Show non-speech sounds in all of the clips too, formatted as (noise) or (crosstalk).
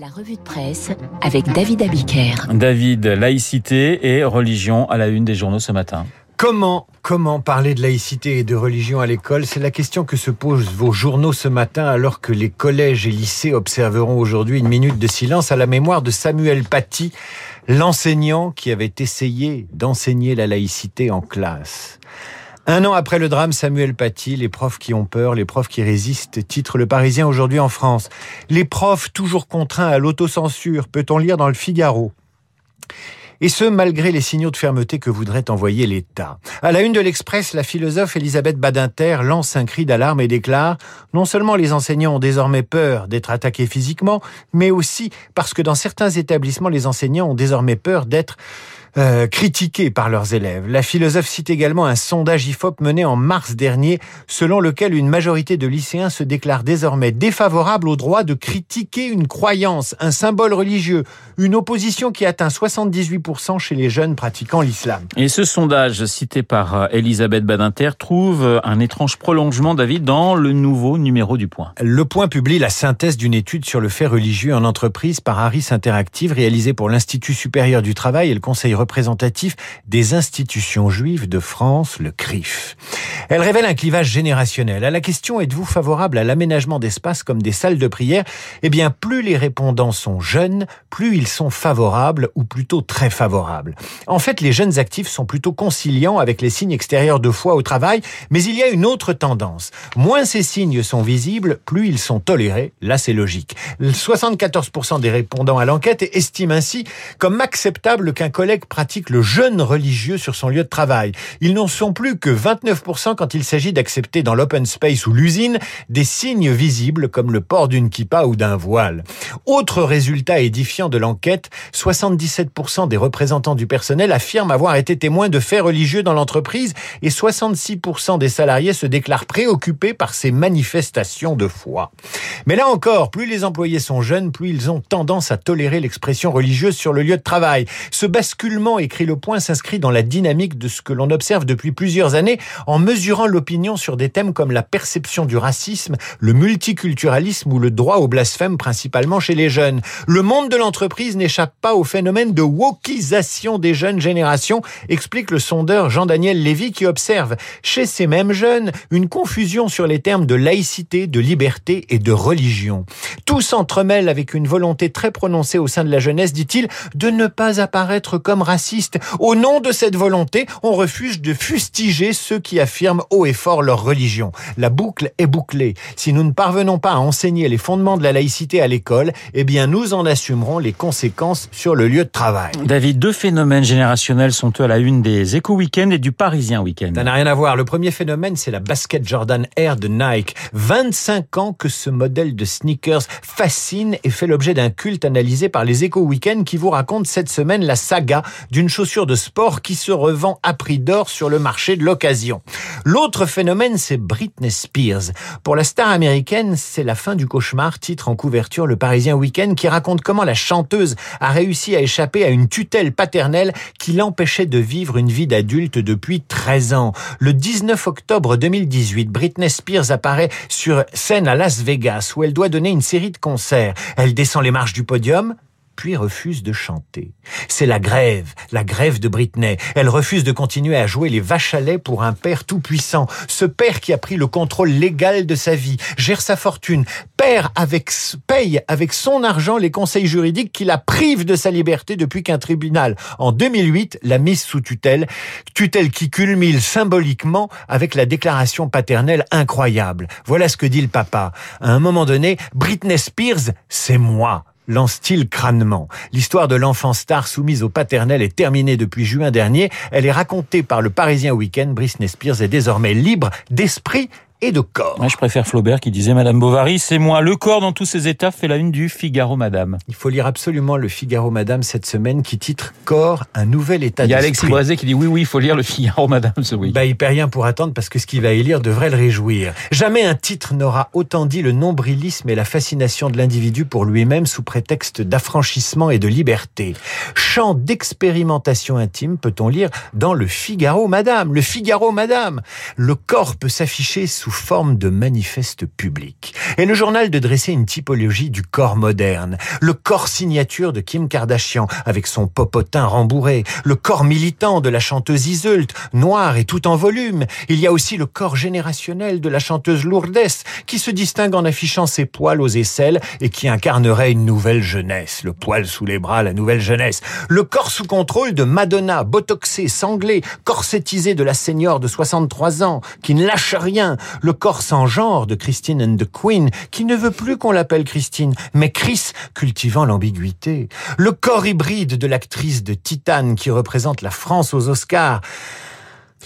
La revue de presse avec David Abiker. David, laïcité et religion à la une des journaux ce matin. Comment, comment parler de laïcité et de religion à l'école? C'est la question que se posent vos journaux ce matin alors que les collèges et lycées observeront aujourd'hui une minute de silence à la mémoire de Samuel Paty, l'enseignant qui avait essayé d'enseigner la laïcité en classe. Un an après le drame, Samuel Paty, les profs qui ont peur, les profs qui résistent, titre Le Parisien aujourd'hui en France. Les profs toujours contraints à l'autocensure, peut-on lire dans le Figaro. Et ce, malgré les signaux de fermeté que voudrait envoyer l'État. À la une de l'Express, la philosophe Elisabeth Badinter lance un cri d'alarme et déclare Non seulement les enseignants ont désormais peur d'être attaqués physiquement, mais aussi parce que dans certains établissements, les enseignants ont désormais peur d'être euh, critiqués par leurs élèves. La philosophe cite également un sondage IFOP mené en mars dernier, selon lequel une majorité de lycéens se déclarent désormais défavorables au droit de critiquer une croyance, un symbole religieux, une opposition qui atteint 78% chez les jeunes pratiquant l'islam. Et ce sondage cité par euh, Elisabeth Badinter trouve euh, un étrange prolongement, David, dans le nouveau numéro du Point. Le Point publie la synthèse d'une étude sur le fait religieux en entreprise par Harris Interactive réalisée pour l'Institut supérieur du travail et le Conseil représentatif des institutions juives de France, le CRIF. Elle révèle un clivage générationnel. À la question êtes-vous favorable à l'aménagement d'espaces comme des salles de prière? Eh bien, plus les répondants sont jeunes, plus ils sont favorables ou plutôt très favorables. En fait, les jeunes actifs sont plutôt conciliants avec les signes extérieurs de foi au travail, mais il y a une autre tendance. Moins ces signes sont visibles, plus ils sont tolérés. Là, c'est logique. 74% des répondants à l'enquête estiment ainsi comme acceptable qu'un collègue pratique le jeûne religieux sur son lieu de travail. Ils n'en sont plus que 29% quand il s'agit d'accepter dans l'open space ou l'usine des signes visibles comme le port d'une kippa ou d'un voile. Autre résultat édifiant de l'enquête, 77% des représentants du personnel affirment avoir été témoins de faits religieux dans l'entreprise et 66% des salariés se déclarent préoccupés par ces manifestations de foi. Mais là encore, plus les employés sont jeunes, plus ils ont tendance à tolérer l'expression religieuse sur le lieu de travail. Ce basculement, écrit le point, s'inscrit dans la dynamique de ce que l'on observe depuis plusieurs années en mesurant l'opinion sur des thèmes comme la perception du racisme, le multiculturalisme ou le droit au blasphème, principalement chez les jeunes. Le monde de l'entreprise n'échappe pas au phénomène de wokisation des jeunes générations, explique le sondeur Jean-Daniel Lévy qui observe chez ces mêmes jeunes une confusion sur les termes de laïcité, de liberté et de religion. Tout s'entremêle avec une volonté très prononcée au sein de la jeunesse, dit-il, de ne pas apparaître comme Au nom de cette volonté, on refuse de fustiger ceux qui affirment haut et fort leur religion. La boucle est bouclée. Si nous ne parvenons pas à enseigner les fondements de la laïcité à l'école, eh bien nous en assumerons les conséquences sur le lieu de travail. David, deux phénomènes générationnels sont eux à la une des Éco Weekend et du Parisien Weekend. Ça n'a rien à voir. Le premier phénomène, c'est la basket Jordan Air de Nike. 25 ans que ce modèle de sneakers fascine et fait l'objet d'un culte analysé par les Éco Weekend qui vous raconte cette semaine la saga d'une chaussure de sport qui se revend à prix d'or sur le marché de l'occasion. L'autre phénomène, c'est Britney Spears. Pour la star américaine, c'est la fin du cauchemar, titre en couverture le Parisien Weekend qui raconte comment la chanteuse a réussi à échapper à une tutelle paternelle qui l'empêchait de vivre une vie d'adulte depuis 13 ans. Le 19 octobre 2018, Britney Spears apparaît sur scène à Las Vegas où elle doit donner une série de concerts. Elle descend les marches du podium, puis refuse de chanter. C'est la grève, la grève de Britney. Elle refuse de continuer à jouer les lait pour un père tout-puissant. Ce père qui a pris le contrôle légal de sa vie, gère sa fortune, père avec, paye avec son argent les conseils juridiques qui la privent de sa liberté depuis qu'un tribunal, en 2008, l'a mise sous tutelle. Tutelle qui culmine symboliquement avec la déclaration paternelle incroyable. Voilà ce que dit le papa. À un moment donné, Britney Spears, c'est moi lance-t-il crânement. L'histoire de l'enfant star soumise au paternel est terminée depuis juin dernier. Elle est racontée par le Parisien Week-end. Britney Spears est désormais libre d'esprit et de corps. je préfère Flaubert qui disait Madame Bovary, c'est moi. Le corps dans tous ses états fait la une du Figaro Madame. Il faut lire absolument le Figaro Madame cette semaine qui titre Corps, un nouvel état d'esprit. Il y a Alexis Boisé qui dit oui, oui, il faut lire le Figaro (laughs) Madame ce week. Bah, il perd rien pour attendre parce que ce qu'il va y lire devrait le réjouir. Jamais un titre n'aura autant dit le nombrilisme et la fascination de l'individu pour lui-même sous prétexte d'affranchissement et de liberté. Chant d'expérimentation intime peut-on lire dans le Figaro Madame. Le Figaro Madame. Le corps peut s'afficher sous sous forme de manifeste public. Et le journal de dresser une typologie du corps moderne, le corps signature de Kim Kardashian avec son popotin rembourré, le corps militant de la chanteuse Iseult, noir et tout en volume. Il y a aussi le corps générationnel de la chanteuse Lourdes qui se distingue en affichant ses poils aux aisselles et qui incarnerait une nouvelle jeunesse, le poil sous les bras, la nouvelle jeunesse. Le corps sous contrôle de Madonna, botoxé, sanglé, corsettisé de la seigneur de 63 ans, qui ne lâche rien. Le corps sans genre de Christine and the Queen, qui ne veut plus qu'on l'appelle Christine, mais Chris, cultivant l'ambiguïté. Le corps hybride de l'actrice de Titane, qui représente la France aux Oscars.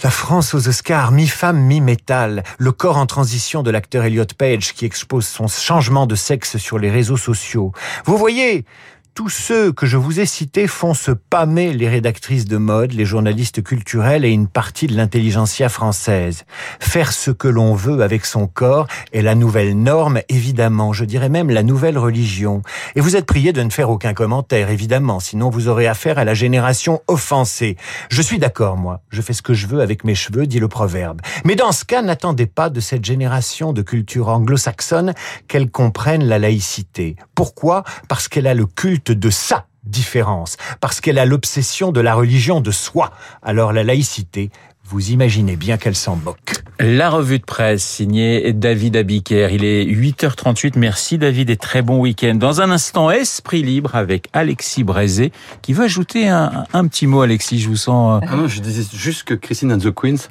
La France aux Oscars, mi-femme, mi-métal. Le corps en transition de l'acteur Elliot Page qui expose son changement de sexe sur les réseaux sociaux. Vous voyez, tous ceux que je vous ai cités font se pâmer les rédactrices de mode, les journalistes culturels et une partie de l'intelligentsia française. Faire ce que l'on veut avec son corps est la nouvelle norme, évidemment, je dirais même la nouvelle religion. Et vous êtes prié de ne faire aucun commentaire, évidemment, sinon vous aurez affaire à la génération offensée. Je suis d'accord, moi, je fais ce que je veux avec mes cheveux, dit le proverbe. Mais dans ce cas, n'attendez pas de cette génération de culture anglo-saxonne qu'elle comprenne la laïcité. Pourquoi? Parce qu'elle a le culte de sa différence, parce qu'elle a l'obsession de la religion de soi. Alors la laïcité, vous imaginez bien qu'elle s'en moque. La revue de presse signée David Abiker. Il est 8h38. Merci David et très bon week-end. Dans un instant, Esprit libre avec Alexis Brézé qui veut ajouter un, un petit mot. Alexis, je vous sens... Euh, ah non, je disais juste que Christine and the Queens,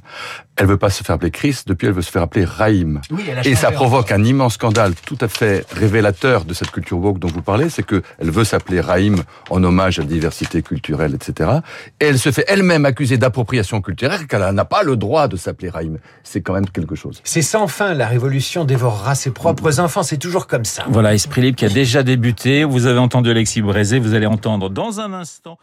elle veut pas se faire appeler Chris, depuis elle veut se faire appeler Raïm. Oui, et ça provoque un immense scandale tout à fait révélateur de cette culture woke dont vous parlez, c'est que elle veut s'appeler Raïm en hommage à la diversité culturelle, etc. Et elle se fait elle-même accuser d'appropriation culturelle qu'elle n'a pas le droit de s'appeler Raïm. C'est quand même quelque chose. C'est sans fin, la révolution dévorera ses propres enfants, c'est toujours comme ça. Voilà, Esprit Libre qui a déjà débuté. Vous avez entendu Alexis Brézé, vous allez entendre dans un instant...